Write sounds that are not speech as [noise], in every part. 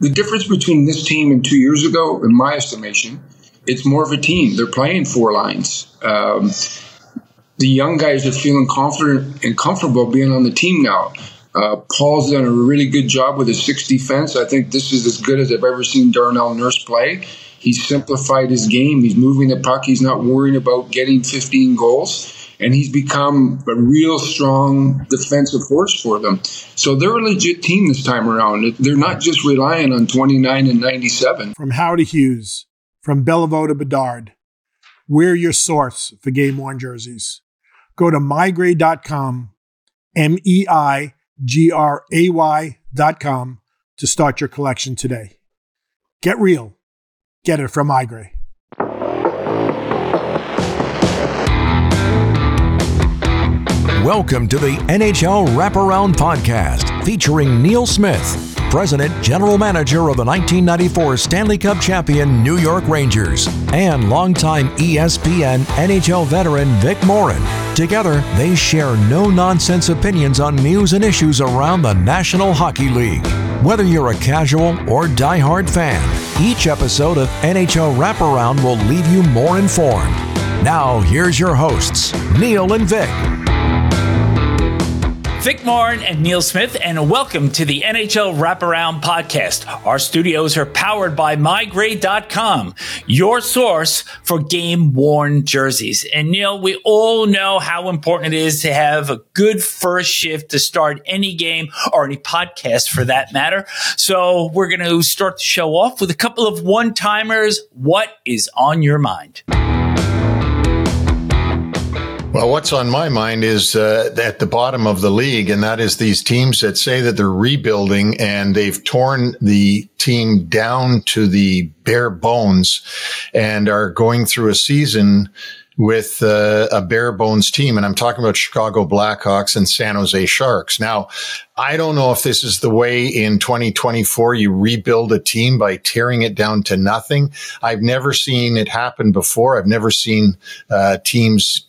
The difference between this team and two years ago, in my estimation, it's more of a team. They're playing four lines. Um, the young guys are feeling confident and comfortable being on the team now. Uh, Paul's done a really good job with his six defense. I think this is as good as I've ever seen Darnell Nurse play. He's simplified his game. He's moving the puck. He's not worrying about getting 15 goals. And he's become a real strong defensive force for them. So they're a legit team this time around. They're not just relying on 29 and 97. From Howe to Hughes, from Beliveau to Bedard, we're your source for game worn jerseys. Go to meigray.com, M E I G R A Y.com to start your collection today. Get real. Get it from MeiGray. Welcome to the NHL Wraparound Podcast featuring Neil Smith, President General Manager of the 1994 Stanley Cup champion New York Rangers, and longtime ESPN NHL veteran Vic Morin. Together, they share no nonsense opinions on news and issues around the National Hockey League. Whether you're a casual or diehard fan, each episode of NHL Wraparound will leave you more informed. Now, here's your hosts, Neil and Vic. Vic Morin and Neil Smith, and welcome to the NHL Wraparound Podcast. Our studios are powered by MeiGray.com, your source for game worn jerseys. And Neil, we all know how important it is to have a good first shift to start any game or any podcast for that matter. So we're going to start the show off with a couple of one timers. What is on your mind? Well, what's on my mind is uh, at the bottom of the league, and that is these teams that say that they're rebuilding and they've torn the team down to the bare bones and are going through a season with uh, a bare bones team. And I'm talking about Chicago Blackhawks and San Jose Sharks. Now, I don't know if this is the way in 2024 you rebuild a team by tearing it down to nothing. I've never seen it happen before. I've never seen uh, teams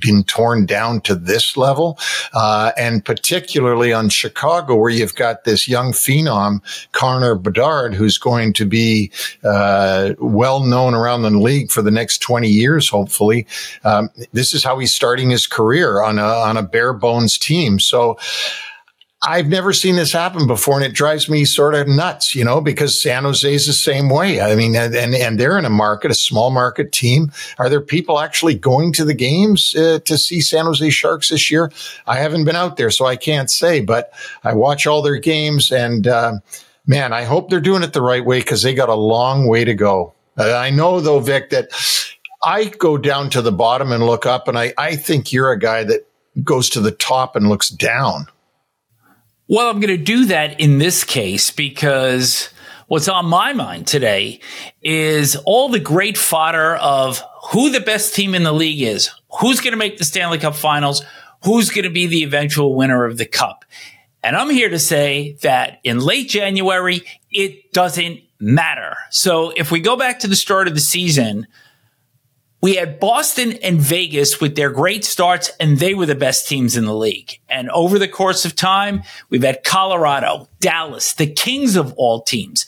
been torn down to this level, uh, and particularly on Chicago, where you've got this young phenom, Connor Bedard, who's going to be uh, well known around the league for the next twenty years, hopefully. Um, this is how he's starting his career on a on a bare bones team. So. I've never seen this happen before, and it drives me sort of nuts, you know, because San Jose is the same way. I mean, and and they're in a market, a small market team. Are there people actually going to the games uh, to see San Jose Sharks this year? I haven't been out there, so I can't say, but I watch all their games, and uh, man, I hope they're doing it the right way because they got a long way to go. Uh, I know, though, Vic, that I go down to the bottom and look up, and I I think you're a guy that goes to the top and looks down. Well, I'm going to do that in this case because what's on my mind today is all the great fodder of who the best team in the league is, who's going to make the Stanley Cup finals, who's going to be the eventual winner of the cup. And I'm here to say that in late January, it doesn't matter. So if we go back to the start of the season, we had Boston and Vegas with their great starts, and they were the best teams in the league. And over the course of time, we've had Colorado, Dallas, the kings of all teams.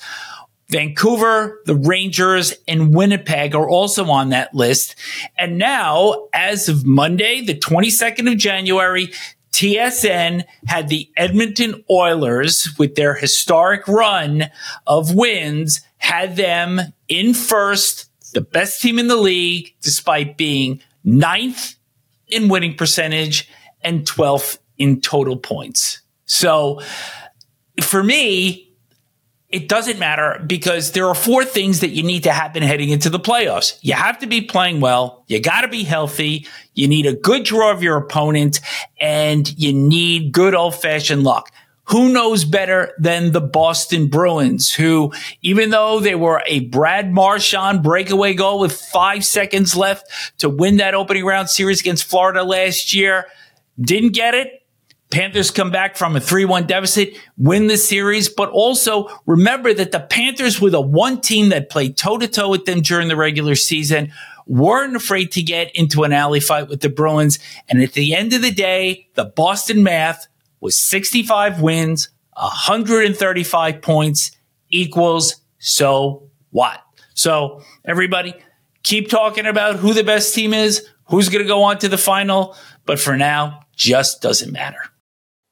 Vancouver, the Rangers, and Winnipeg are also on that list. And now, as of Monday, the 22nd of January, TSN had the Edmonton Oilers with their historic run of wins, had them in first the best team in the league, despite being ninth in winning percentage and 12th in total points. So for me, it doesn't matter because there are four things that you need to happen heading into the playoffs. You have to be playing well. You got to be healthy. You need a good draw of your opponent and you need good old fashioned luck who knows better than the Boston Bruins, who, even though they were a Brad Marchand breakaway goal with five seconds left to win that opening round series against Florida last year, didn't get it. Panthers come back from a 3-1 deficit, win the series, but also remember that the Panthers were the one team that played toe to toe with them during the regular season, weren't afraid to get into an alley fight with the Bruins. And at the end of the day, the Boston math was 65 wins, 135 points equals so what? So everybody keep talking about who the best team is, who's going to go on to the final. But for now, just doesn't matter.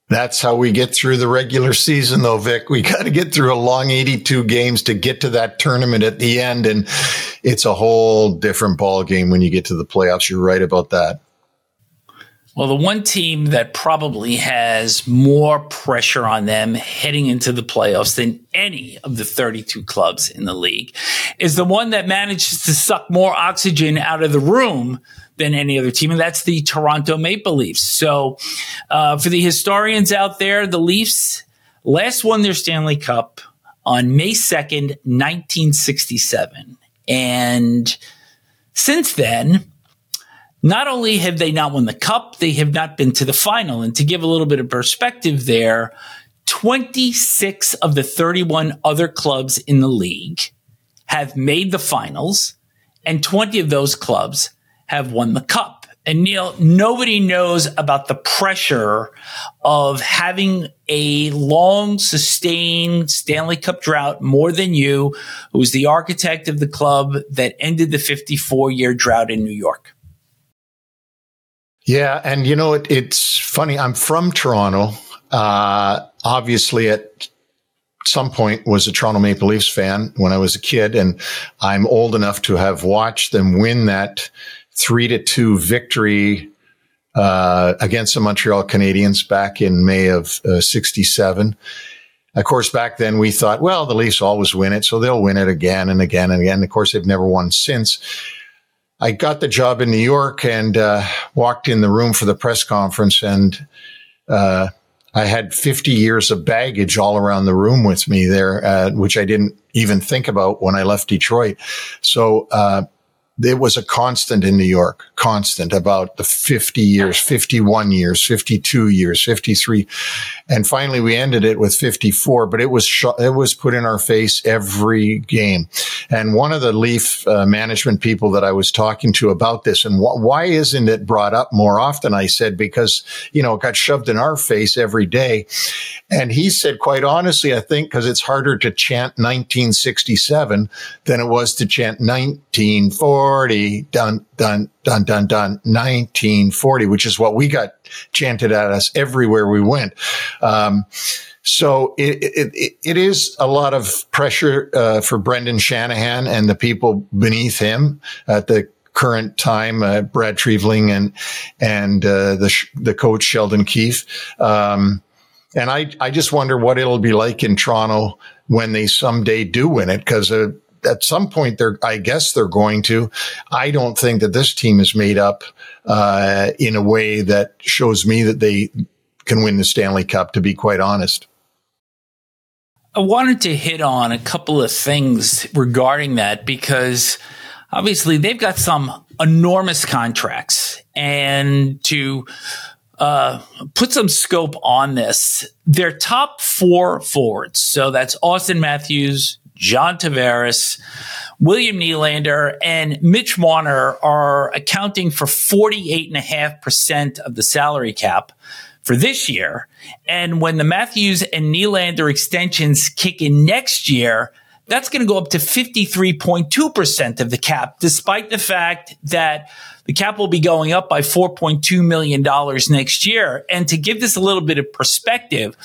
That's how we get through the regular season, though, Vic. We got to get through a long 82 games to get to that tournament at the end. And it's a whole different ball game when you get to the playoffs. You're right about that. Well, the one team that probably has more pressure on them heading into the playoffs than any of the 32 clubs in the league is the one that manages to suck more oxygen out of the room than any other team, and that's the Toronto Maple Leafs. So, uh, for the historians out there, the Leafs last won their Stanley Cup on May 2nd, 1967. And since then, not only have they not won the cup, they have not been to the final. And to give a little bit of perspective there, 26 of the 31 other clubs in the league have made the finals, and 20 of those clubs have won the cup. And Neil, nobody knows about the pressure of having a long, sustained Stanley Cup drought more than you, who was the architect of the club that ended the 54 year drought in New York. Yeah, and you know it, it's funny. I'm from Toronto. Uh, obviously, at some point, was a Toronto Maple Leafs fan when I was a kid, and I'm old enough to have watched them win that three to two victory uh, against the Montreal Canadiens back in May of uh, '67. Of course, back then we thought, well, the Leafs always win it, so they'll win it again and again and again. Of course, they've never won since. I got the job in New York and uh, walked in the room for the press conference, and uh, I had 50 years of baggage all around the room with me there, uh, which I didn't even think about when I left Detroit. So it was a constant in New York, constant about the 50 years, 51 years, 52 years, 53. And finally we ended it with 54, but it was, sh- it was put in our face every game. And one of the Leaf uh, management people that I was talking to about this and wh- why isn't it brought up more often? I said, because, you know, it got shoved in our face every day. And he said, quite honestly, I think because it's harder to chant 1967 than it was to chant 1940, done, done, done, done, done, 1940, which is what we got chanted at us everywhere we went. Um, so it, it, it is a lot of pressure uh, for Brendan Shanahan and the people beneath him at the current time, uh, Brad Treliving and and uh, the the coach Sheldon Keefe. Um, and I, I just wonder what it'll be like in Toronto when they someday do win it, because uh, at some point they're, I guess they're going to. I don't think that this team is made up uh, in a way that shows me that they can win the Stanley Cup. To be quite honest. I wanted to hit on a couple of things regarding that because obviously they've got some enormous contracts and to uh, put some scope on this. Their top four forwards, so that's Auston Matthews, John Tavares, William Nylander, and Mitch Marner are accounting for 48.5% of the salary cap for this year. And when the Matthews and Nylander extensions kick in next year, that's going to go up to 53.2% of the cap, despite the fact that the cap will be going up by $4.2 million next year. And to give this a little bit of perspective,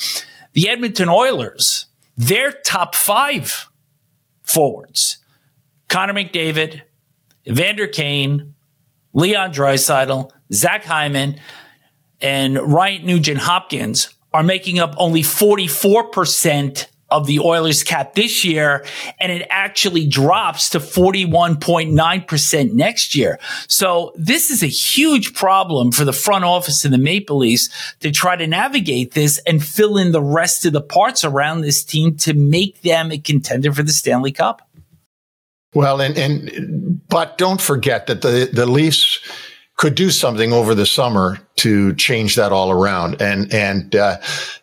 the Edmonton Oilers, their top five forwards, Connor McDavid, Evander Kane, Leon Draisaitl, Zach Hyman, and Ryan Nugent Hopkins are making up only 44% of the Oilers cap this year, and it actually drops to 41.9% next year. So this is a huge problem for the front office and the Maple Leafs to try to navigate this and fill in the rest of the parts around this team to make them a contender for the Stanley Cup. Well, and, and but don't forget that the, the Leafs could do something over the summer to change that all around. And and uh,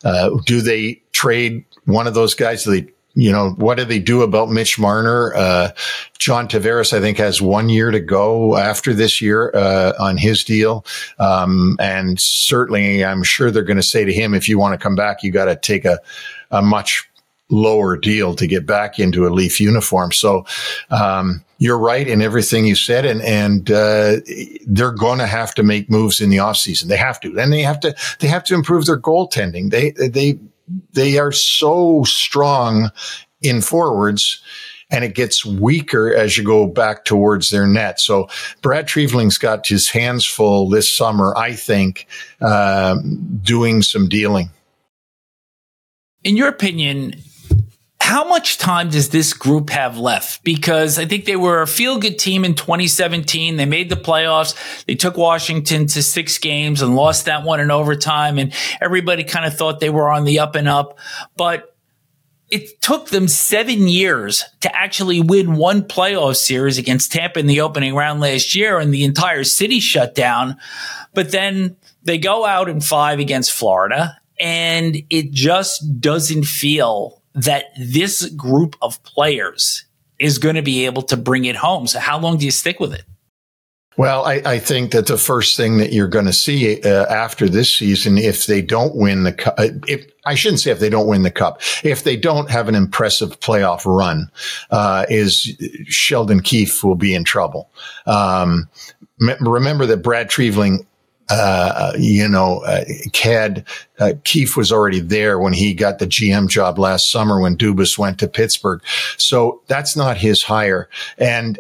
uh, do they trade one of those guys. They, you know, what do they do about Mitch Marner? Uh, John Tavares, I think, has one year to go after this year uh, on his deal, um, and certainly, I'm sure they're going to say to him, "If you want to come back, you got to take a, a much lower deal to get back into a Leaf uniform. So, um, you're right in everything you said, and and uh, they're going to have to make moves in the offseason. They have to, and they have to they have to improve their goaltending. They they they are so strong in forwards and it gets weaker as you go back towards their net. So Brad Treliving's got his hands full this summer, I think, uh, doing some dealing. In your opinion, how much time does this group have left? Because I think they were a feel good team in 2017. They made the playoffs. They took Washington to six games and lost that one in overtime. And everybody kind of thought they were on the up and up. But it took them seven years to actually win one playoff series against Tampa in the opening round last year and the entire city shut down. But then they go out in five against Florida and it just doesn't feel that this group of players is going to be able to bring it home. So how long do you stick with it? Well, I, I, think that the first thing that you're going to see uh, after this season, if they don't win the cup, uh, if I shouldn't say if they don't win the cup, if they don't have an impressive playoff run, uh, is Sheldon Keefe will be in trouble. Um, remember that Brad Treliving uh, you know, uh, CAD, uh, Keefe was already there when he got the GM job last summer when Dubas went to Pittsburgh. So that's not his hire. And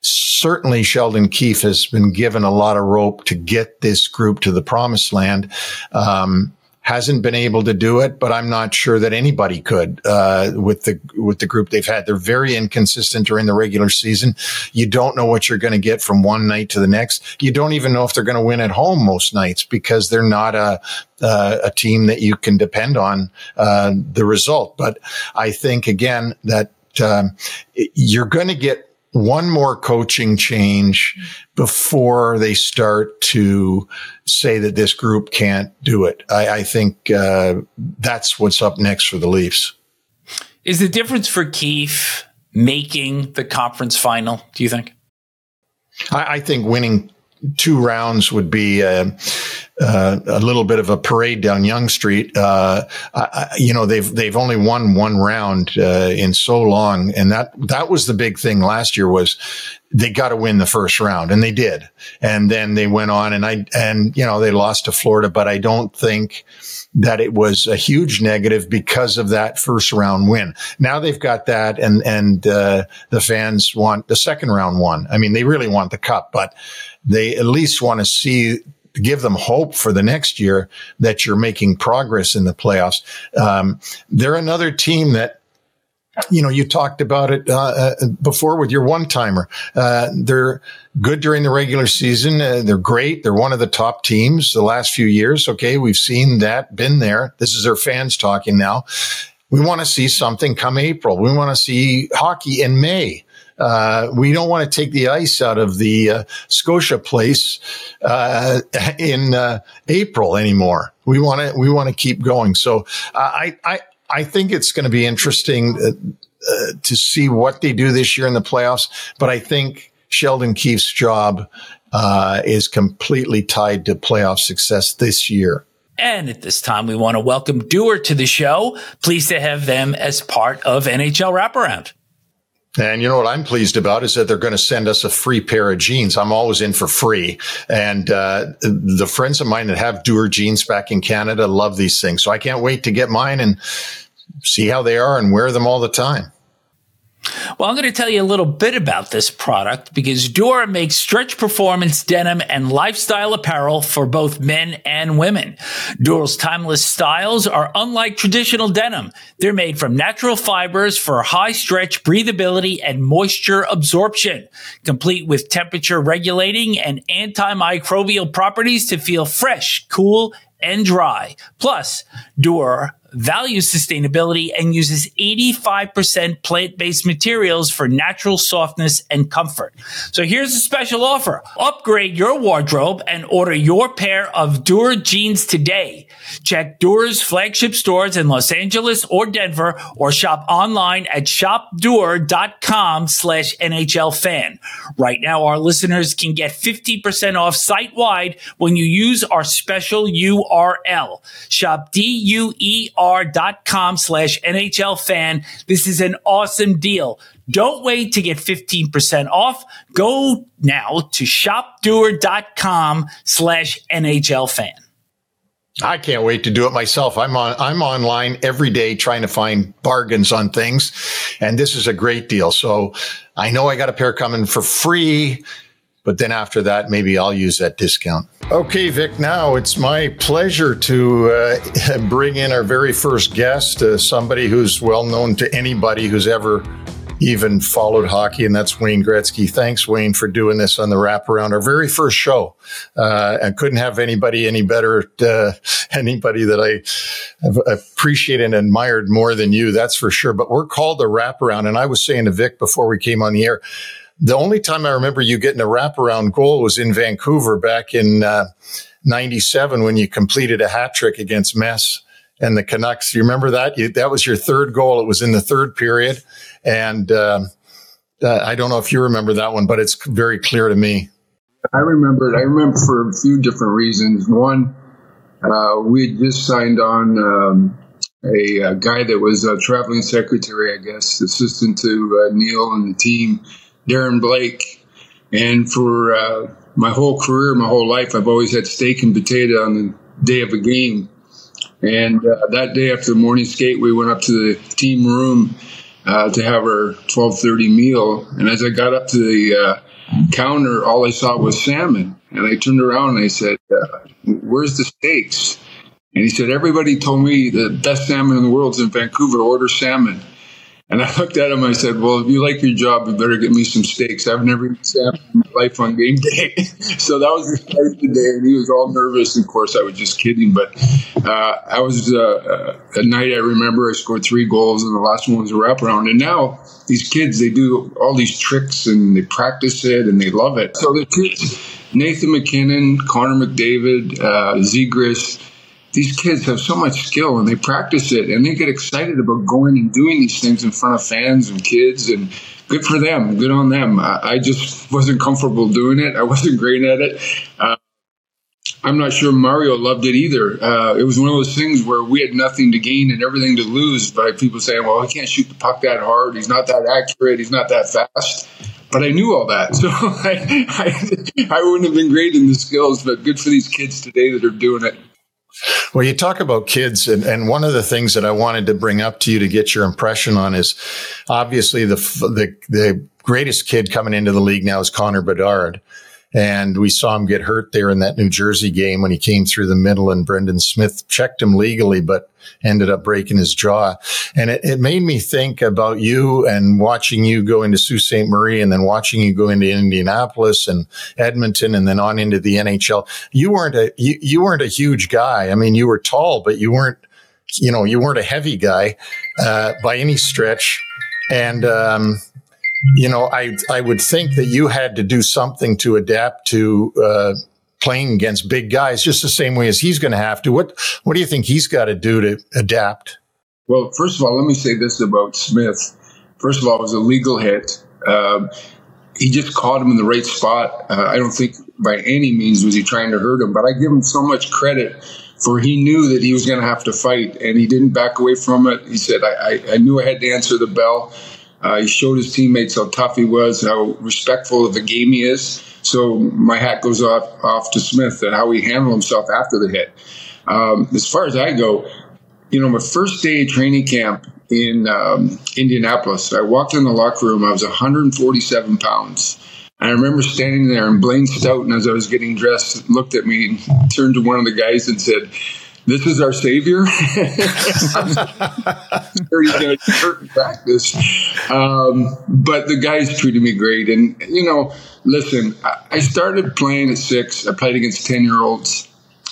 certainly Sheldon Keefe has been given a lot of rope to get this group to the promised land. Um, hasn't been able to do it, but I'm not sure that anybody could uh, with the with the group they've had. They're very inconsistent during the regular season. You don't know what you're going to get from one night to the next. You don't even know if they're going to win at home most nights because they're not a a team that you can depend on uh, the result. But I think again that um, you're going to get one more coaching change before they start to say that this group can't do it. I, I think uh, that's what's up next for the Leafs. Is the difference for Keefe making the conference final? Do you think? I, I think winning two rounds would be uh, uh, a little bit of a parade down Yonge Street. Uh, I, you know, they've they've only won one round uh, in so long, and that that was the big thing last year was they got to win the first round, and they did. And then they went on, and I and you know they lost to Florida, but I don't think that it was a huge negative because of that first round win. Now they've got that, and and uh, the fans want the second round one. I mean, they really want the cup, but they at least want to see give them hope for the next year that you're making progress in the playoffs. Um, they're another team that you know, you talked about it uh, uh, before with your one timer. Uh, they're good during the regular season. Uh, they're great. They're one of the top teams the last few years. Okay, we've seen that, been there. This is their fans talking now. We want to see something come April. We want to see hockey in May. Uh, we don't want to take the ice out of the uh, Scotia Place uh, in uh, April anymore. We want to we want to keep going. So uh, I I I think it's going to be interesting uh, to see what they do this year in the playoffs. But I think Sheldon Keefe's job is completely tied to playoff success this year. And at this time, we want to welcome Duer to the show. Pleased to have them as part of NHL Wraparound. And you know what I'm pleased about is that they're going to send us a free pair of jeans. I'm always in for free. And uh, the friends of mine that have Duer jeans back in Canada love these things. So I can't wait to get mine and see how they are and wear them all the time. Well, I'm going to tell you a little bit about this product because Duer makes stretch performance denim and lifestyle apparel for both men and women. Duer's timeless styles are unlike traditional denim. They're made from natural fibers for high stretch breathability and moisture absorption, complete with temperature regulating and antimicrobial properties to feel fresh, cool, and dry. Plus, Duer values sustainability and uses 85% plant-based materials for natural softness and comfort. So here's a special offer. Upgrade your wardrobe and order your pair of Duer jeans today. Check Duer's flagship stores in Los Angeles or Denver or shop online at shopduer.com slash NHL fan. Right now, our listeners can get 50% off site wide when you use our special URL. Shop D-U-E-R tr.com slash NHL fan. This is an awesome deal. Don't wait to get 15% off. Go now to shopduer.com slash NHL fan. I can't wait to do it myself. I'm on, I'm online every day trying to find bargains on things. And this is a great deal. So I know I got a pair coming for free, but then after that, maybe I'll use that discount. Okay, Vic, now it's my pleasure to uh, [laughs] bring in our very first guest, uh, somebody who's well known to anybody who's ever even followed hockey, and that's Wayne Gretzky. Thanks, Wayne, for doing this on the wraparound, our very first show. Uh, I couldn't have anybody any better, uh, [laughs] anybody that I have appreciated and admired more than you, that's for sure. But we're called the wraparound, and I was saying to Vic before we came on the air, the only time I remember you getting a wraparound goal was in Vancouver back in uh, 97 when you completed a hat trick against Mess and the Canucks. You remember that? You, that was your third goal. It was in the third period. And uh, uh, I don't know if you remember that one, but it's very clear to me. I remember it. I remember for a few different reasons. One, uh, we just signed on um, a, a, guy that was a traveling secretary, I guess, assistant to uh, Neil and the team, Darren Blake. And for uh, my whole career, my whole life, I've always had steak and potato on the day of a game. And uh, that day after the morning skate, we went up to the team room uh, to have our 12:30 meal. And as I got up to the uh, counter, all I saw was salmon. And I turned around and I said, uh, "Where's the steaks?" And he said, "Everybody told me the best salmon in the world is in Vancouver. Order salmon." And I looked at him. I said, "Well, if you like your job, you better get me some steaks. I've never eaten salmon in my life on game day." [laughs] so that was the start of the day, and he was all nervous. Of course, I was just kidding. But uh, I was uh, uh, at night. I remember I scored three goals, and the last one was a wraparound. And now these kids, they do all these tricks, and they practice it, and they love it. So the kids, Nathan MacKinnon, Connor McDavid, uh, Zegras these kids have so much skill and they practice it and they get excited about going and doing these things in front of fans and kids and good for them good on them. I, I just wasn't comfortable doing it. I [laughs] wasn't great at it. Uh, i'm not sure mario loved it either. Uh, it was one of those things where we had nothing to gain and everything to lose by people saying well he can't shoot the puck that hard. He's not that accurate. He's not that fast. But I knew all that, [laughs] so I, I, I wouldn't have been great in the skills. But good for these kids today that are doing it. Well, you talk about kids, and, and one of the things that I wanted to bring up to you to get your impression on is obviously the the, the greatest kid coming into the league now is Connor Bedard. And we saw him get hurt there in that New Jersey game when he came through the middle and Brendan Smith checked him legally, but ended up breaking his jaw. And it, it made me think about you and watching you go into Sault Ste. Marie and then watching you go into Indianapolis and Edmonton and then on into the NHL. You weren't a, you, you weren't a huge guy. I mean, you were tall, but you weren't, you know, you weren't a heavy guy, uh, by any stretch. And, um, you know, I I would think that you had to do something to adapt to uh, playing against big guys, just the same way as he's going to have to. What What do you think he's got to do to adapt? Well, first of all, let me say this about Smith. First of all, it was a legal hit. Uh, he just caught him in the right spot. Uh, I don't think by any means was he trying to hurt him, but I give him so much credit for he knew that he was going to have to fight, and he didn't back away from it. He said, I, I, I knew I had to answer the bell." Uh, he showed his teammates how tough he was, how respectful of the game he is. So my hat goes off off to Smith and how he handled himself after the hit. Um, as far as I go, you know, my first day of training camp in um, Indianapolis, I walked in the locker room. I was 147 pounds. And I remember standing there, and Blaine Stoughton, as I was getting dressed, looked at me and turned to one of the guys and said, this is our savior. He's going to hurt in practice. Um, but the guys treated me great. And, you know, listen, I started playing at six. I played against 10 year olds.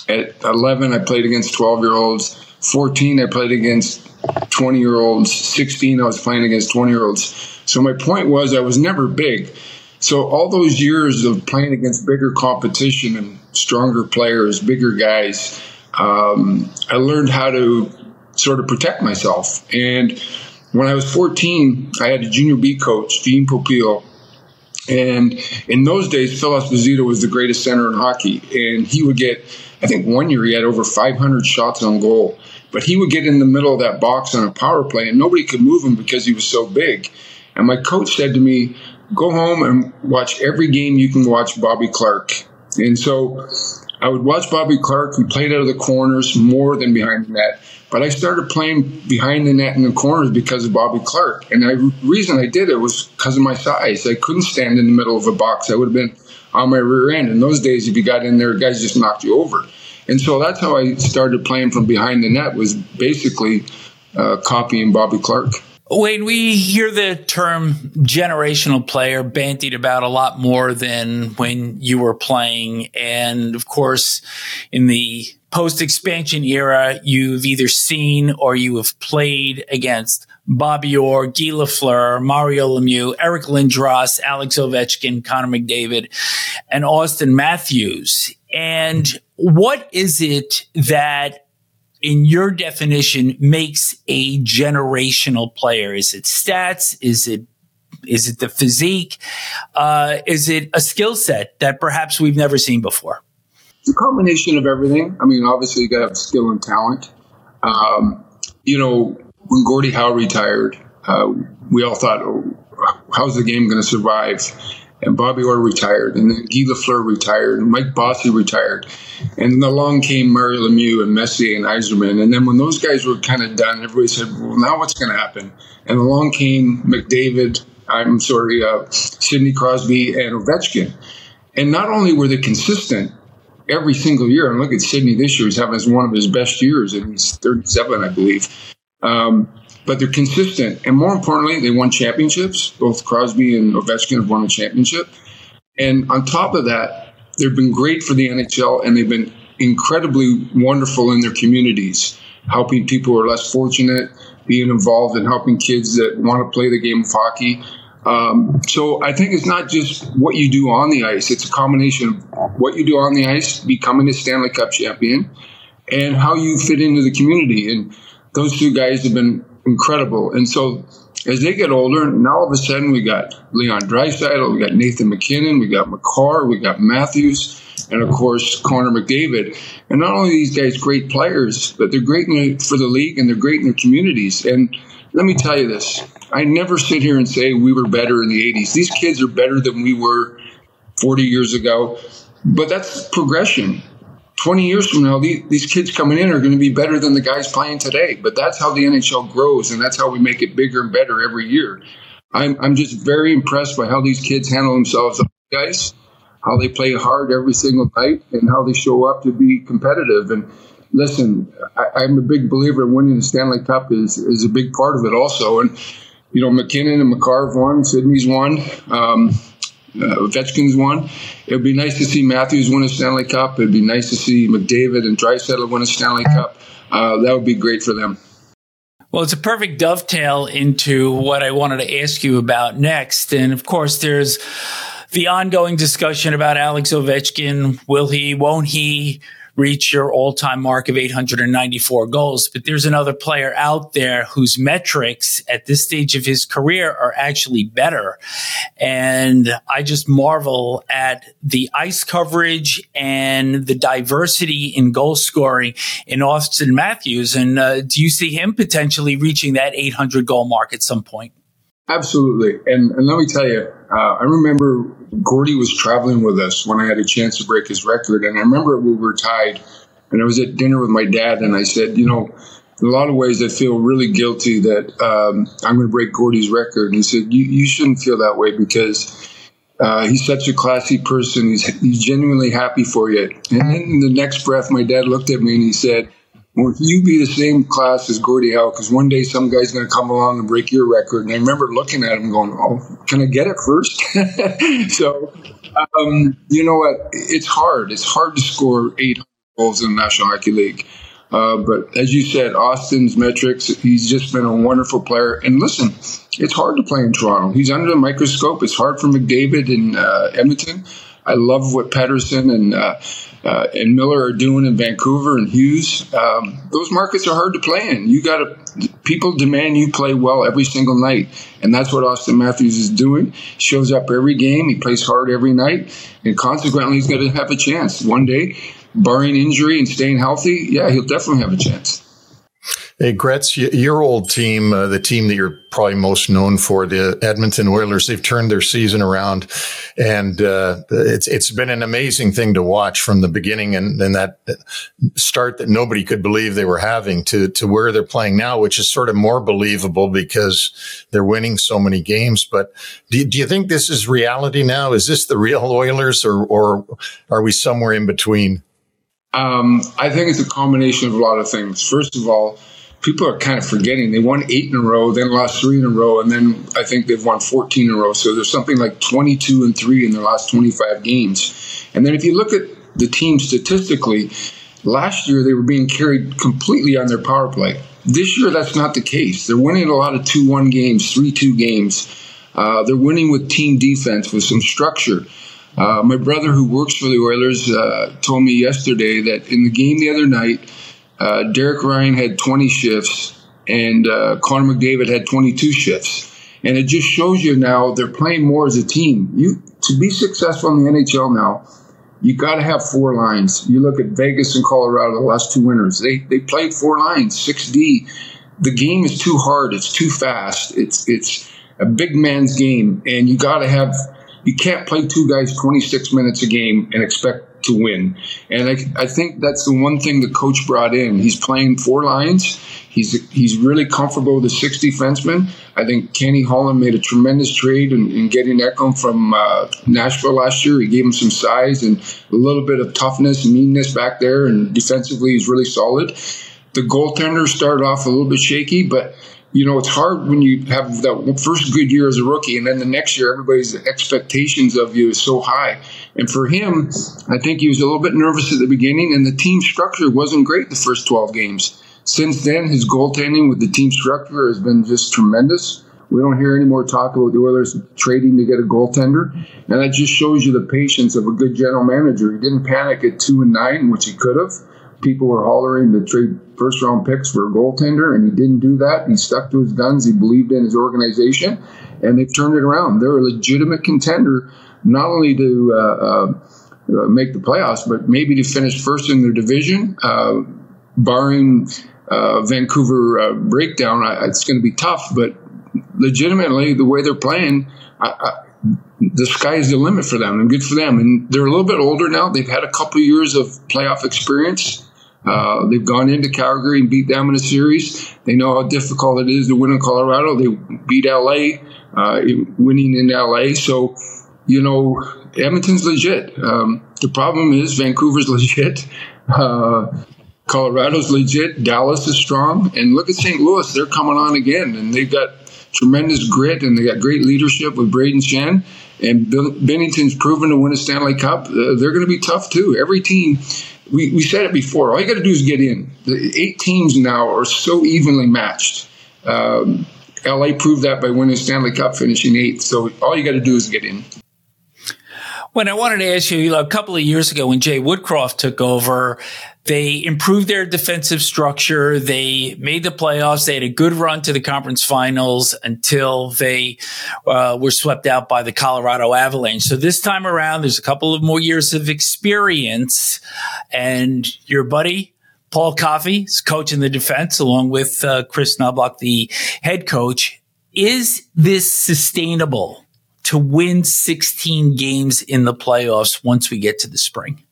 At 11, I played against 12 year olds. 14, I played against 20 year olds. 16, I was playing against 20 year olds. So my point was, I was never big. So all those years of playing against bigger competition and stronger players, bigger guys, um, I learned how to sort of protect myself. And when I was 14, I had a junior B coach, Gene Popiel. And in those days, Phil Esposito was the greatest center in hockey. And he would get, I think one year he had over 500 shots on goal. But he would get in the middle of that box on a power play, and nobody could move him because he was so big. And my coach said to me, Go home and watch every game you can watch Bobby Clarke. And so I would watch Bobby Clarke. who played out of the corners more than behind the net. But I started playing behind the net in the corners because of Bobby Clarke. And the reason I did it was because of my size. I couldn't stand in the middle of a box. I would have been on my rear end. In those days, if you got in there, guys just knocked you over. And so that's how I started playing from behind the net was basically uh, copying Bobby Clarke. Wayne, we hear the term generational player bandied about a lot more than when you were playing. And of course, in the post expansion era, you've either seen or you have played against Bobby Orr, Guy Lafleur, Mario Lemieux, Eric Lindros, Alex Ovechkin, Connor McDavid, and Auston Matthews. And what is it that in your definition makes a generational player? Is it stats? Is it is it the physique? Uh, is it a skill set that perhaps we've never seen before? It's a combination of everything. I mean, obviously, you got to have skill and talent. Um, you know, when Gordie Howe retired, uh, we all thought, oh, how's the game going to survive? And Bobby Orr retired, and then Guy Lafleur retired, and Mike Bossy retired, and then along came Mario Lemieux and Messier and Yzerman, and then when those guys were kind of done, everybody said, "Well, now what's going to happen?" And along came McDavid, I'm sorry, uh, Sidney Crosby and Ovechkin, and not only were they consistent every single year, and look at Sidney this year; he's having one of his best years, and he's 37, I believe. Um, but they're consistent. And more importantly, they won championships. Both Crosby and Ovechkin have won a championship. And on top of that, they've been great for the NHL and they've been incredibly wonderful in their communities, helping people who are less fortunate, being involved in helping kids that want to play the game of hockey. Um, so I think it's not just what you do on the ice; it's a combination of what you do on the ice, becoming a Stanley Cup champion, and how you fit into the community. And those two guys have been incredible. And so as they get older, now all of a sudden we got Leon Draisaitl, we got Nathan MacKinnon, we got Makar, we got Matthews, and of course Connor McDavid. And not only these guys great players, but they're great for the league and they're great in their communities. And let me tell you this: I never sit here and say we were better in the '80s. These kids are better than we were 40 years ago. But that's progression. 20 years from now, these, these kids coming in are going to be better than the guys playing today. But that's how the NHL grows, and that's how we make it bigger and better every year. I'm, I'm just very impressed by how these kids handle themselves, guys, how they play hard every single night, and how they show up to be competitive. And listen, I, am a big believer in winning the Stanley Cup is, is a big part of it also. And, you know, MacKinnon and Makar won, Sidney's won. Um, uh, Ovechkin's won. It would be nice to see Matthews win a Stanley Cup. It'd be nice to see McDavid and Draisaitl win a Stanley Cup. Uh, that would be great for them. Well, it's a perfect dovetail into what I wanted to ask you about next. And of course, there's the ongoing discussion about Alex Ovechkin. Will he, won't he? Reach your all time mark of 894 goals. But there's another player out there whose metrics at this stage of his career are actually better. And I just marvel at the ice coverage and the diversity in goal scoring in Auston Matthews. And uh, do you see him potentially reaching that 800 goal mark at some point? Absolutely. And, and let me tell you, uh, I remember Gordie was traveling with us when I had a chance to break his record. And I remember we were tied, and I was at dinner with my dad, and I said, you know, in a lot of ways, I feel really guilty that um, I'm going to break Gordie's record. And he said, you, you shouldn't feel that way because uh, he's such a classy person. He's, he's genuinely happy for you. And then in the next breath, my dad looked at me and he said, will you be the same class as Gordie Howe? Because one day some guy's going to come along and break your record. And I remember looking at him going, oh, can I get it first? [laughs] so, um, you know what? It's hard. It's hard to score eight goals in the National Hockey League. Uh, but as you said, Auston's metrics, he's just been a wonderful player. And listen, it's hard to play in Toronto. He's under the microscope. It's hard for McDavid and uh, Edmonton. I love what Pettersson and uh, uh, and Miller are doing in Vancouver and Hughes. Um, those markets are hard to play in. You got to people demand you play well every single night, and that's what Auston Matthews is doing. Shows up every game. He plays hard every night, and consequently, he's going to have a chance one day, barring injury and staying healthy. Yeah, he'll definitely have a chance. Hey, Gretz, your old team, uh, the team that you're probably most known for, the Edmonton Oilers, they've turned their season around, and uh, it's it's been an amazing thing to watch from the beginning and, and that start that nobody could believe they were having to to where they're playing now, which is sort of more believable because they're winning so many games. But do, do you think this is reality now? Is this the real Oilers, or or are we somewhere in between? Um, I think it's a combination of a lot of things. First of all people are kind of forgetting they won eight in a row, then lost three in a row, and then I think they've won 14 in a row. So there's something like 22 and three in their last 25 games. And then if you look at the team statistically, last year they were being carried completely on their power play. This year that's not the case. They're winning a lot of 2 1 games, 3 2 games. Uh, they're winning with team defense, with some structure. Uh, my brother, who works for the Oilers, uh, told me yesterday that in the game the other night, uh, Derek Ryan had 20 shifts, and uh, Connor McDavid had 22 shifts. And it just shows you now they're playing more as a team. You to be successful in the NHL now, you got to have four lines. You look at Vegas and Colorado, the last two winners. They they played four lines, six D. The game is too hard. It's too fast. It's it's a big man's game, and you got to have. You can't play two guys 26 minutes a game and expect to win. And I, I think that's the one thing the coach brought in. He's playing four lines. He's he's really comfortable with the six defensemen. I think Kenny Holland made a tremendous trade in, in getting Ekholm from uh, Nashville last year. He gave him some size and a little bit of toughness and meanness back there, and defensively he's really solid. The goaltender started off a little bit shaky, but you know, it's hard when you have that first good year as a rookie, and then the next year, everybody's expectations of you is so high. And for him, I think he was a little bit nervous at the beginning, and the team structure wasn't great the first 12 games. Since then, his goaltending with the team structure has been just tremendous. We don't hear any more talk about the Oilers trading to get a goaltender, and that just shows you the patience of a good general manager. He didn't panic at two and nine, which he could have. People were hollering to trade first round picks for a goaltender, and he didn't do that. He stuck to his guns. He believed in his organization, and they've turned it around. They're a legitimate contender not only to uh, uh, uh, make the playoffs, but maybe to finish first in their division, uh, barring uh, Vancouver breakdown. it's going to be tough, but legitimately, the way they're playing, I, I, the sky's the limit for them, and good for them. And they're a little bit older now. They've had a couple years of playoff experience. Uh, they've gone into Calgary and beat them in a series. They know how difficult it is to win in Colorado. They beat LA, uh, winning in LA. So you know, Edmonton's legit. Um, the problem is Vancouver's [laughs] legit. Uh, Colorado's legit. Dallas is strong. And look at St. Louis. They're coming on again. And they've got tremendous grit and they got great leadership with Braden Schenn. And Binnington's proven to win a Stanley Cup. Uh, they're going to be tough too. Every team, we, we said it before, all you got to do is get in. The eight teams now are so evenly matched. Um, LA proved that by winning Stanley Cup, finishing eighth. So all you got to do is get in. When I wanted to ask you, you know, a couple of years ago when Jay Woodcroft took over, they improved their defensive structure. They made the playoffs. They had a good run to the conference finals until they uh, were swept out by the Colorado Avalanche. So this time around, there's a couple of more years of experience, and your buddy Paul Coffey is coaching the defense along with uh, Kris Knoblauch, the head coach. Is this sustainable? To win 16 games in the playoffs once we get to the spring?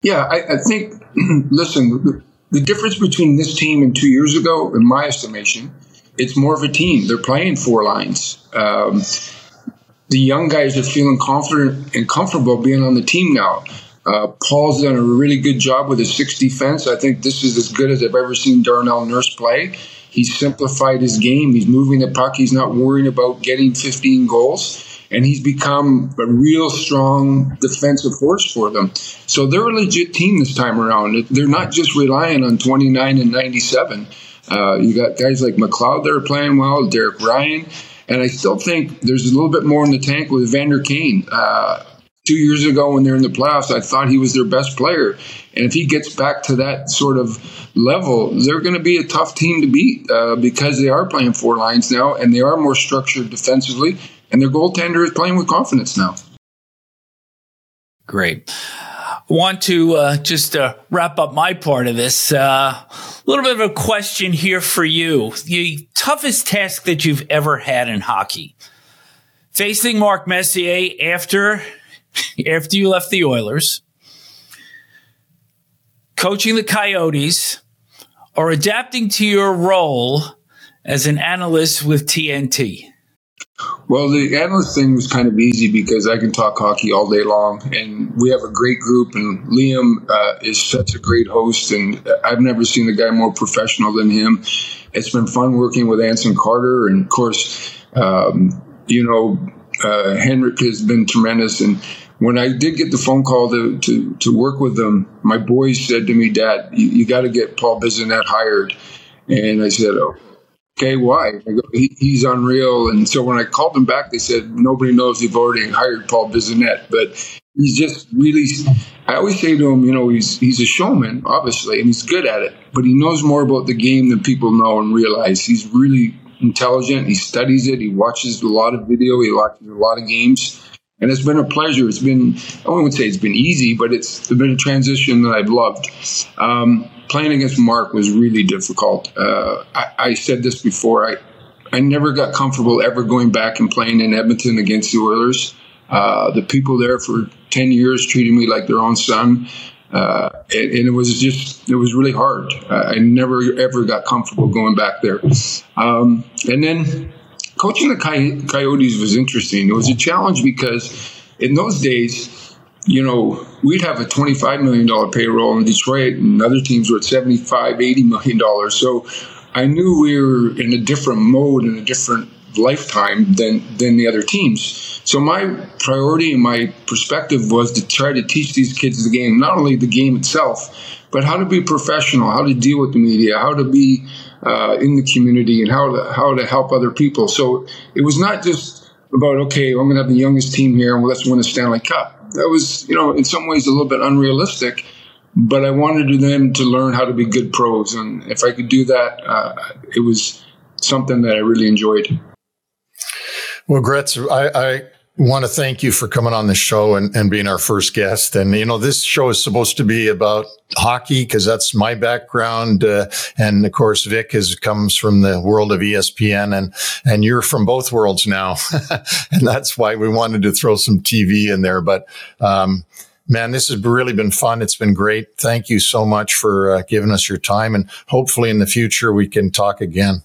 Yeah, I, I think, [clears throat] listen, the, difference between this team and two years ago, in my estimation, it's more of a team. They're playing four lines. Um, the young guys are feeling confident and comfortable being on the team now. Uh, Paul's done a really good job with his six defense. I think this is as good as I've ever seen Darnell Nurse play. He's simplified his game. He's moving the puck. He's not worrying about getting 15 goals and he's become a real strong defensive force for them. So they're a legit team this time around. They're not just relying on 29 and 97. Uh, you got guys like McLeod that are playing well, Derek Ryan, and I still think there's a little bit more in the tank with Vander Kane. Uh, two years ago when they're in the playoffs, I thought he was their best player. And if he gets back to that sort of level, they're going to be a tough team to beat uh, because they are playing four lines now and they are more structured defensively. And their goaltender is playing with confidence now. Great. Want to uh, just uh, wrap up my part of this. A uh, little bit of a question here for you. The toughest task that you've ever had in hockey facing Mark Messier after [laughs] after you left the Oilers, coaching the Coyotes, or adapting to your role as an analyst with TNT? Well, the analyst thing was kind of easy because I can talk hockey all day long, and we have a great group. And Liam uh, is such a great host, and I've never seen a guy more professional than him. It's been fun working with Anson Carter, and of course, um, you know, uh, Henrik has been tremendous. And when I did get the phone call to, to, to work with them, my boys said to me, Dad, you, you got to get Paul Bissonnette hired. And I said, oh, okay, why? Go, he, he's unreal. And so when I called them back, they said, nobody knows they've already hired Paul Bissonnette. But he's just really, I always say to him, you know, he's, he's a showman, obviously, and he's good at it, but he knows more about the game than people know and realize. He's really intelligent. He studies it. He watches a lot of video. He watches a lot of games and it's been a pleasure. It's been I wouldn't say it's been easy, but it's been a transition that I've loved. Um, playing against Mark was really difficult. Uh, I, I, said this before. I I never got comfortable ever going back and playing in Edmonton against the Oilers. Uh, the people there for ten years treated me like their own son. Uh, and, and, it was just it was really hard. I never ever got comfortable going back there. Um, and then coaching the Coyotes was interesting. It was a challenge because in those days, you know, we'd have a $25 million payroll in Detroit and other teams were at $75, 80 million dollars. So I knew we were in a different mode and a different lifetime than than the other teams. So my priority and my perspective was to try to teach these kids the game, not only the game itself, but how to be professional, how to deal with the media, how to be uh, in the community and how to, how to help other people. So it was not just about, okay, I'm going to have the youngest team here and let's win a Stanley Cup. That was, you know, in some ways a little bit unrealistic, but I wanted them to learn how to be good pros. And if I could do that, uh, it was something that I really enjoyed. Well, Gretz, I, I want to thank you for coming on the show and, and being our first guest. And, you know, this show is supposed to be about hockey because that's my background. Uh, and of course, Vic has comes from the world of ESPN and, and you're from both worlds now. [laughs] and that's why we wanted to throw some TV in there. But, um, man, this has really been fun. It's been great. Thank you so much for uh, giving us your time and hopefully in the future we can talk again.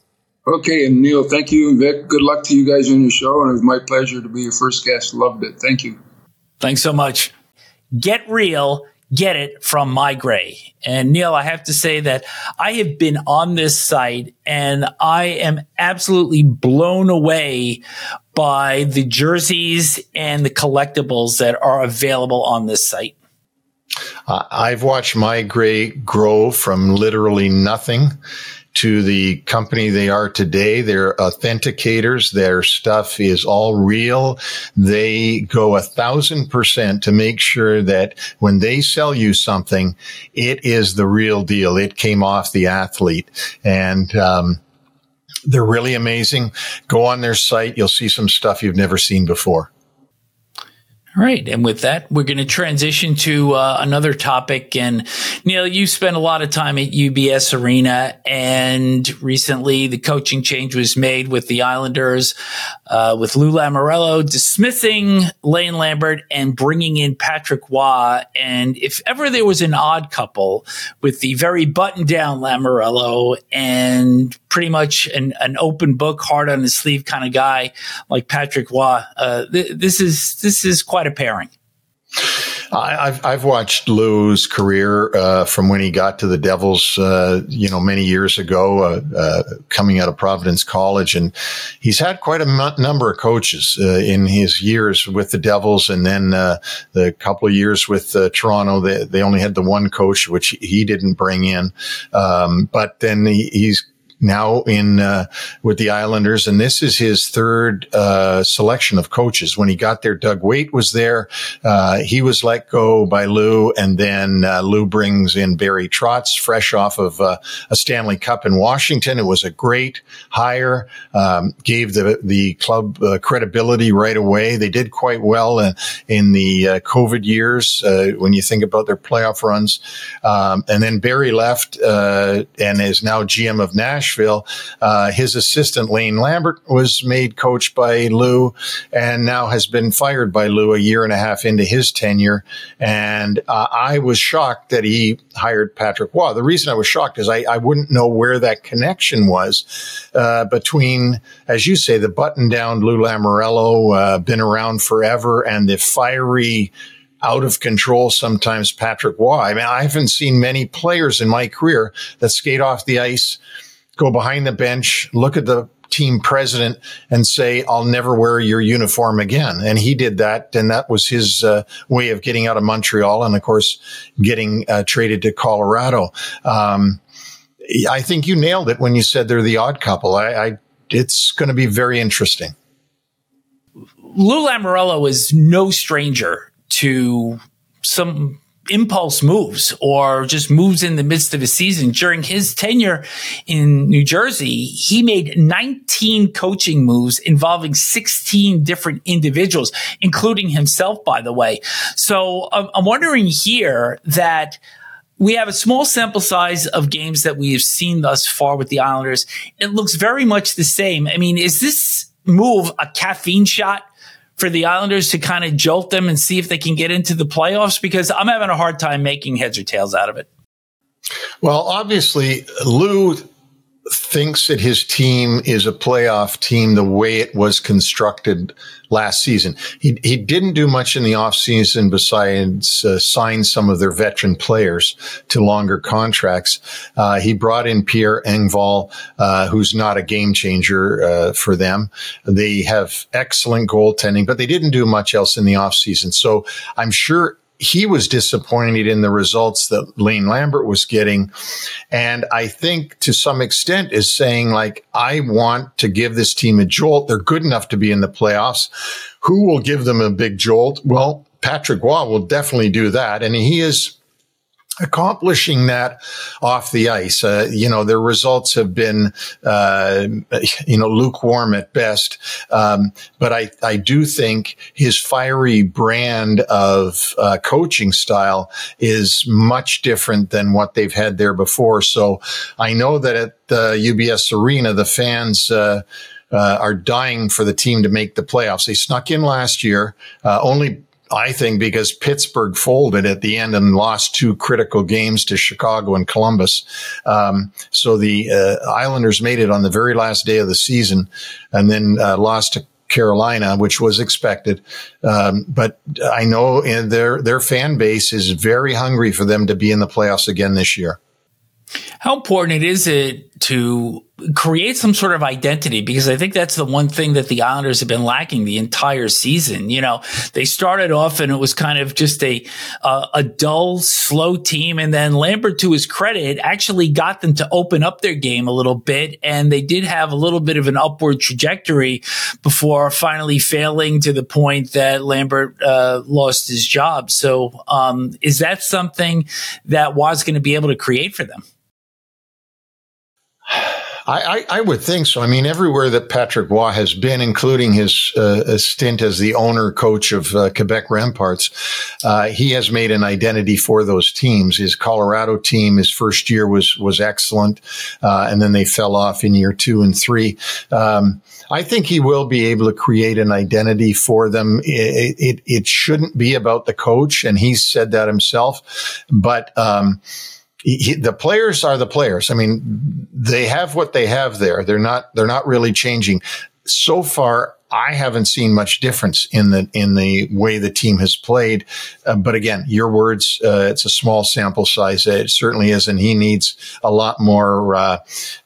Okay, and Neil, thank you, and Vic. Good luck to you guys on your show, and it was my pleasure to be your first guest. Loved it. Thank you. Thanks so much. Get real, get it from MeiGray. And Neil, I have to say that I have been on this site and I am absolutely blown away by the jerseys and the collectibles that are available on this site. Uh, I've watched MeiGray grow from literally nothing to the company they are today. They're authenticators. Their stuff is all real. They go a thousand percent to make sure that when they sell you something, it is the real deal. It came off the athlete and, um, they're really amazing. Go on their site. You'll see some stuff you've never seen before. All right. And with that, we're going to transition to uh, another topic. And Neil, you spent a lot of time at UBS Arena, and recently the coaching change was made with the Islanders, uh, with Lou Lamoriello dismissing Lane Lambert and bringing in Patrick Roy. And if ever there was an odd couple with the very buttoned down Lamoriello and pretty much an, an open book, hard on his sleeve kind of guy like Patrick Roy, uh, th- this is this is quite quite a pairing. I've I've watched Lou's career uh, from when he got to the Devils, uh, you know, many years ago, uh, uh coming out of Providence College, and he's had quite a m- number of coaches uh, in his years with the Devils, and then uh, the couple of years with Toronto. They they only had the one coach, which he didn't bring in, um, but then he, he's now in uh, with the Islanders, and this is his third uh, selection of coaches. When he got there, Doug Weight was there. Uh, he was let go by Lou, and then uh, Lou brings in Barry Trotz, fresh off of uh, a Stanley Cup in Washington. It was a great hire, um, gave the the club uh, credibility right away. They did quite well in, in the COVID years when you think about their playoff runs, um, and then Barry left and is now GM of Nash. Nashville. Uh, his assistant, Lane Lambert, was made coach by Lou and now has been fired by Lou a year and a half into his tenure. And uh, I was shocked that he hired Patrick Roy. The reason I was shocked is I, I wouldn't know where that connection was uh, between, as you say, the button down Lou Lamoriello, uh, been around forever, and the fiery, out of control sometimes Patrick Roy. I mean, I haven't seen many players in my career that skate off the ice go behind the bench, look at the team president and say, I'll never wear your uniform again. And he did that. And that was his uh, way of getting out of Montreal and, of course, getting uh, traded to Colorado. Um, I think you nailed it when you said they're the odd couple. I, I it's going to be very interesting. Lou Lamoriello is no stranger to some impulse moves or just moves in the midst of a season. During his tenure in New Jersey, he made 19 coaching moves involving 16 different individuals, including himself, by the way. So I'm wondering here that we have a small sample size of games that we have seen thus far with the Islanders. It looks very much the same. I mean, is this move a caffeine shot for the Islanders to kind of jolt them and see if they can get into the playoffs? Because I'm having a hard time making heads or tails out of it. Well, obviously, Lou thinks that his team is a playoff team the way it was constructed last season. He, he didn't do much in the offseason besides uh, sign some of their veteran players to longer contracts. Uh, he brought in Pierre Engvall, uh, who's not a game changer uh, for them. They have excellent goaltending, but they didn't do much else in the offseason. So I'm sure he was disappointed in the results that Lane Lambert was getting. And I think to some extent is saying like, I want to give this team a jolt. They're good enough to be in the playoffs. Who will give them a big jolt? Well, Patrick Roy will definitely do that. And he is accomplishing that off the ice. Uh, you know, their results have been, uh, you know, lukewarm at best. Um, but I, I do think his fiery brand of uh, coaching style is much different than what they've had there before. So I know that at the UBS Arena, the fans, uh, uh, are dying for the team to make the playoffs. They snuck in last year, uh, only I think because Pittsburgh folded at the end and lost two critical games to Chicago and Columbus. Um, so the uh, Islanders made it on the very last day of the season and then uh, lost to Carolina, which was expected. Um, but I know their their fan base is very hungry for them to be in the playoffs again this year. How important it is it to create some sort of identity? Because I think that's the one thing that the Islanders have been lacking the entire season. You know, they started off and it was kind of just a uh, a dull, slow team, and then Lambert, to his credit, actually got them to open up their game a little bit, and they did have a little bit of an upward trajectory before finally failing to the point that Lambert uh, lost his job. So, um, is that something that was going to be able to create for them? I, I, I, would think so. I mean, everywhere that Patrick Roy has been, including his uh, stint as the owner coach of uh, Quebec Remparts, uh, he has made an identity for those teams. His Colorado team, his first year was was excellent, uh, and then they fell off in year two and three. Um, I think he will be able to create an identity for them. It, it, it shouldn't be about the coach, and he's said that himself, but. Um, he, the players are the players. I mean, they have what they have there. They're not, they're not really changing. So far, I haven't seen much difference in the in the way the team has played. Uh, but again, your words, uh, it's a small sample size. It certainly is, and he needs a lot more uh,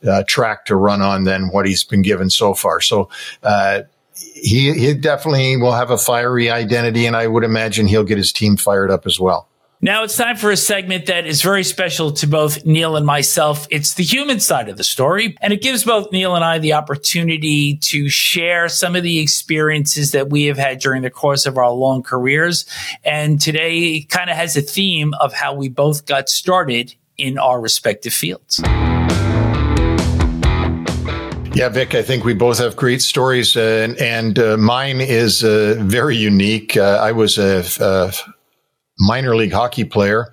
uh track to run on than what he's been given so far. So. Uh, he, he definitely will have a fiery identity, and I would imagine he'll get his team fired up as well. Now it's time for a segment that is very special to both Neil and myself. It's the human side of the story, and it gives both Neil and I the opportunity to share some of the experiences that we have had during the course of our long careers. And today kind of has a theme of how we both got started in our respective fields. Yeah, Vic, I think we both have great stories, uh, and, and uh, mine is uh, very unique. Uh, I was a, a minor league hockey player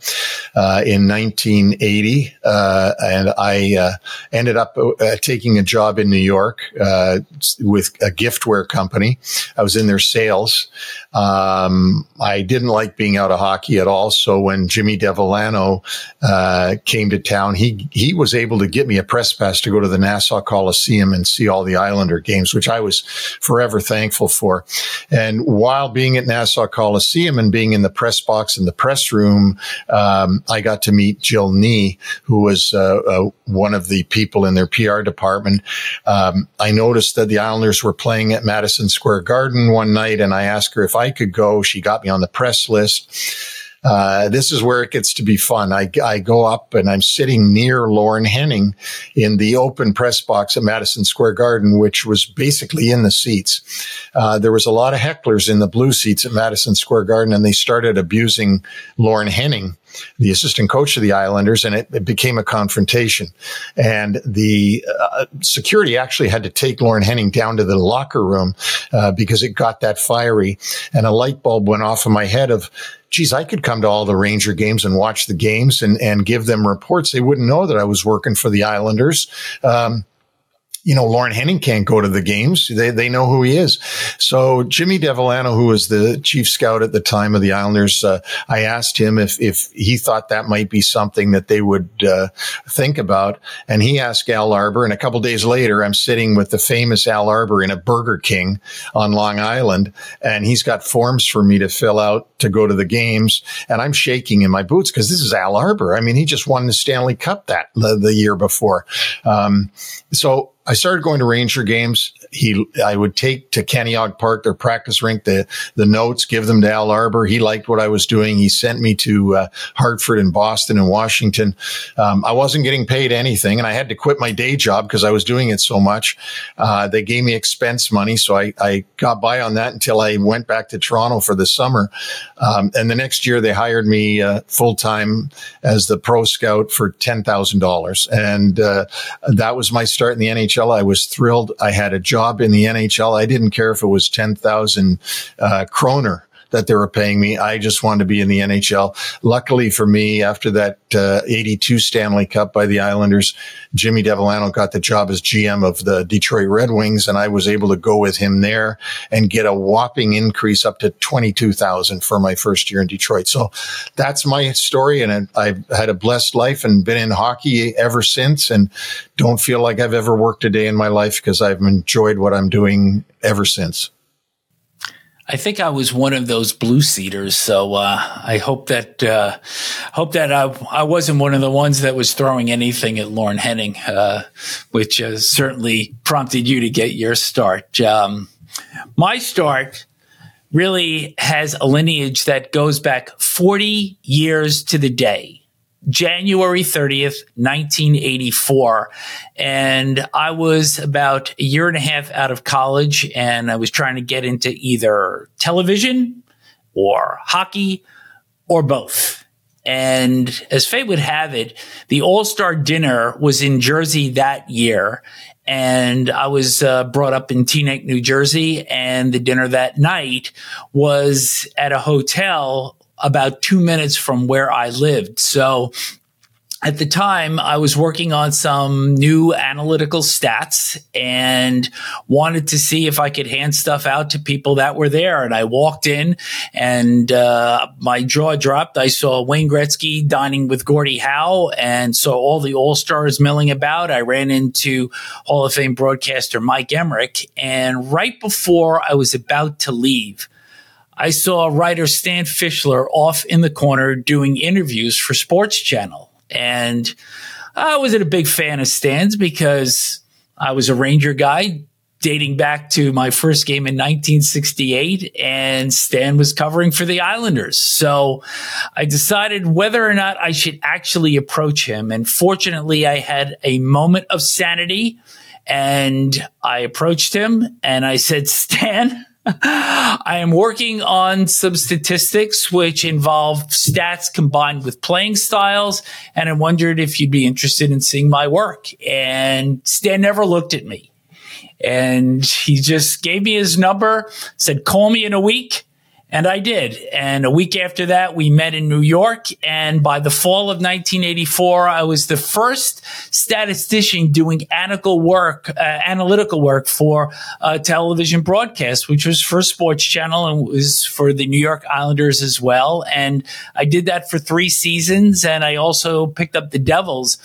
uh, in 1980, uh, and I uh, ended up uh, taking a job in New York uh, with a giftware company. I was in their sales. Um, I didn't like being out of hockey at all. So when Jimmy Devellano uh, came to town, he he was able to get me a press pass to go to the Nassau Coliseum and see all the Islander games, which I was forever thankful for. And while being at Nassau Coliseum and being in the press box in the press room, um, I got to meet Jill Nee, who was uh, uh, one of the people in their PR department. Um, I noticed that the Islanders were playing at Madison Square Garden one night, and I asked her if I could go. She got me on the press list. Uh, this is where it gets to be fun. I, I go up and I'm sitting near Lorne Henning in the open press box at Madison Square Garden, which was basically in the seats. Uh, there was a lot of hecklers in the blue seats at Madison Square Garden, and they started abusing Lorne Henning the assistant coach of the Islanders, and it, it became a confrontation. And the uh, security actually had to take Lorne Henning down to the locker room uh, because it got that fiery. And a light bulb went off in my head of, geez, I could come to all the Ranger games and watch the games and, and give them reports. They wouldn't know that I was working for the Islanders. Um, you know, Lorne Henning can't go to the games. They, they know who he is. So Jimmy Devellano, who was the chief scout at the time of the Islanders, uh, I asked him if, if he thought that might be something that they would uh, think about. And he asked Al Arbour. And a couple days later, I'm sitting with the famous Al Arbour in a Burger King on Long Island. And he's got forms for me to fill out to go to the games. And I'm shaking in my boots because this is Al Arbour. I mean, he just won the Stanley Cup that the, the year before. Um, so I started going to Ranger games. He, I would take to Cantiague Park, their practice rink, the, the notes, give them to Al Arbour. He liked what I was doing. He sent me to uh, Hartford and Boston and Washington. Um, I wasn't getting paid anything and I had to quit my day job because I was doing it so much. Uh, they gave me expense money. So I, I got by on that until I went back to Toronto for the summer. Um, and the next year they hired me uh, full time as the pro scout for $10,000. And uh, that was my start in the. NHL. I was thrilled. I had a job in the NHL. I didn't care if it was 10,000 uh, kroner that they were paying me. I just wanted to be in the NHL. Luckily for me, after that uh, 82 Stanley Cup by the Islanders, Jimmy Devellano got the job as GM of the Detroit Red Wings, and I was able to go with him there and get a whopping increase up to 22,000 for my first year in Detroit. So that's my story, and I've had a blessed life and been in hockey ever since, and don't feel like I've ever worked a day in my life because I've enjoyed what I'm doing ever since. I think I was one of those blue seaters, so uh, I hope that uh, hope that I, I wasn't one of the ones that was throwing anything at Lorne Henning, uh, which has certainly prompted you to get your start. Um, my start really has a lineage that goes back 40 years to the day. January 30th, 1984. And I was about a year and a half out of college and I was trying to get into either television or hockey or both. And as fate would have it, the All Star dinner was in Jersey that year. And I was uh, brought up in Teaneck, New Jersey. And the dinner that night was at a hotel about two minutes from where I lived. So at the time, I was working on some new analytical stats and wanted to see if I could hand stuff out to people that were there. And I walked in and uh, my jaw dropped. I saw Wayne Gretzky dining with Gordie Howe and saw all the All Stars milling about. I ran into Hall of Fame broadcaster Mike Emrick. And right before I was about to leave, I saw writer Stan Fischler off in the corner doing interviews for Sports Channel. And I wasn't a big fan of Stan's because I was a Ranger guy dating back to my first game in 1968 and Stan was covering for the Islanders. So I decided whether or not I should actually approach him. And fortunately, I had a moment of sanity and I approached him and I said, Stan, I am working on some statistics which involve stats combined with playing styles. And I wondered if you'd be interested in seeing my work. And Stan never looked at me. And he just gave me his number, said, call me in a week. And I did. And a week after that, we met in New York. And by the fall of 1984, I was the first statistician doing analytical work, uh, analytical work for television broadcast, which was for Sports Channel and was for the New York Islanders as well. And I did that for three seasons. And I also picked up the Devils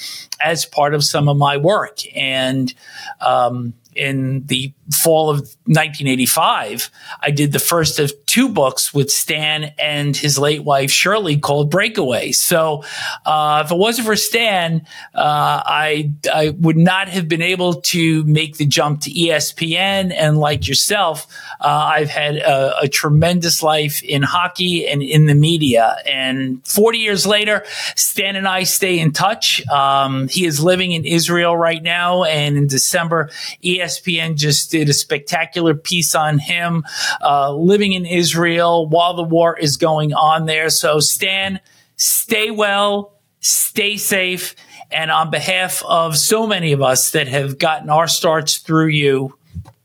as part of some of my work. And, um, in the fall of 1985, I did the first of two books with Stan and his late wife Shirley called Breakaway. So, uh, if it wasn't for Stan, uh, I I would not have been able to make the jump to ESPN. And like yourself, uh, I've had a, a, tremendous life in hockey and in the media. And 40 years later, Stan and I stay in touch. Um, he is living in Israel right now, and in December, ESPN just did a spectacular piece on him uh, living in Israel while the war is going on there. So, Stan, stay well, stay safe. And on behalf of so many of us that have gotten our starts through you,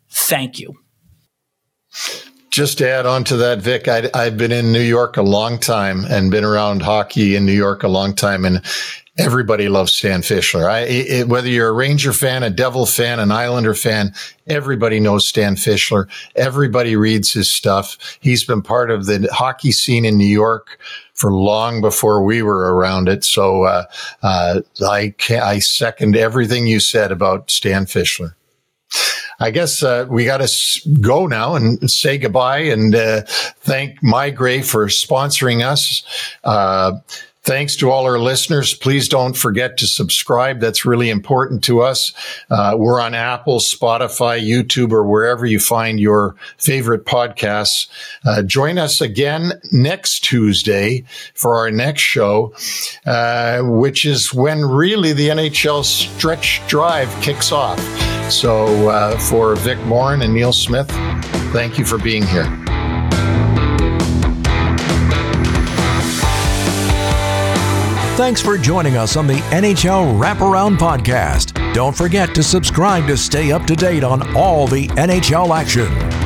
thank you. Just to add on to that, Vic, I, have been in New York a long time and been around hockey in New York a long time. And Everybody loves Stan Fischler. I, it, whether you're a Ranger fan, a Devil fan, an Islander fan, everybody knows Stan Fischler. Everybody reads his stuff. He's been part of the hockey scene in New York for long before we were around it. So uh, uh, I I second everything you said about Stan Fischler. I guess uh, we got to go now and say goodbye and uh, thank MeiGray for sponsoring us. Thanks to all our listeners. Please don't forget to subscribe. That's really important to us. Uh, we're on Apple, Spotify, YouTube, or wherever you find your favorite podcasts. Uh, join us again next Tuesday for our next show, uh, which is when really the NHL stretch drive kicks off. So uh, for Vic Morren and Neil Smith, thank you for being here. Thanks for joining us on the NHL Wraparound Podcast. Don't forget to subscribe to stay up to date on all the NHL action.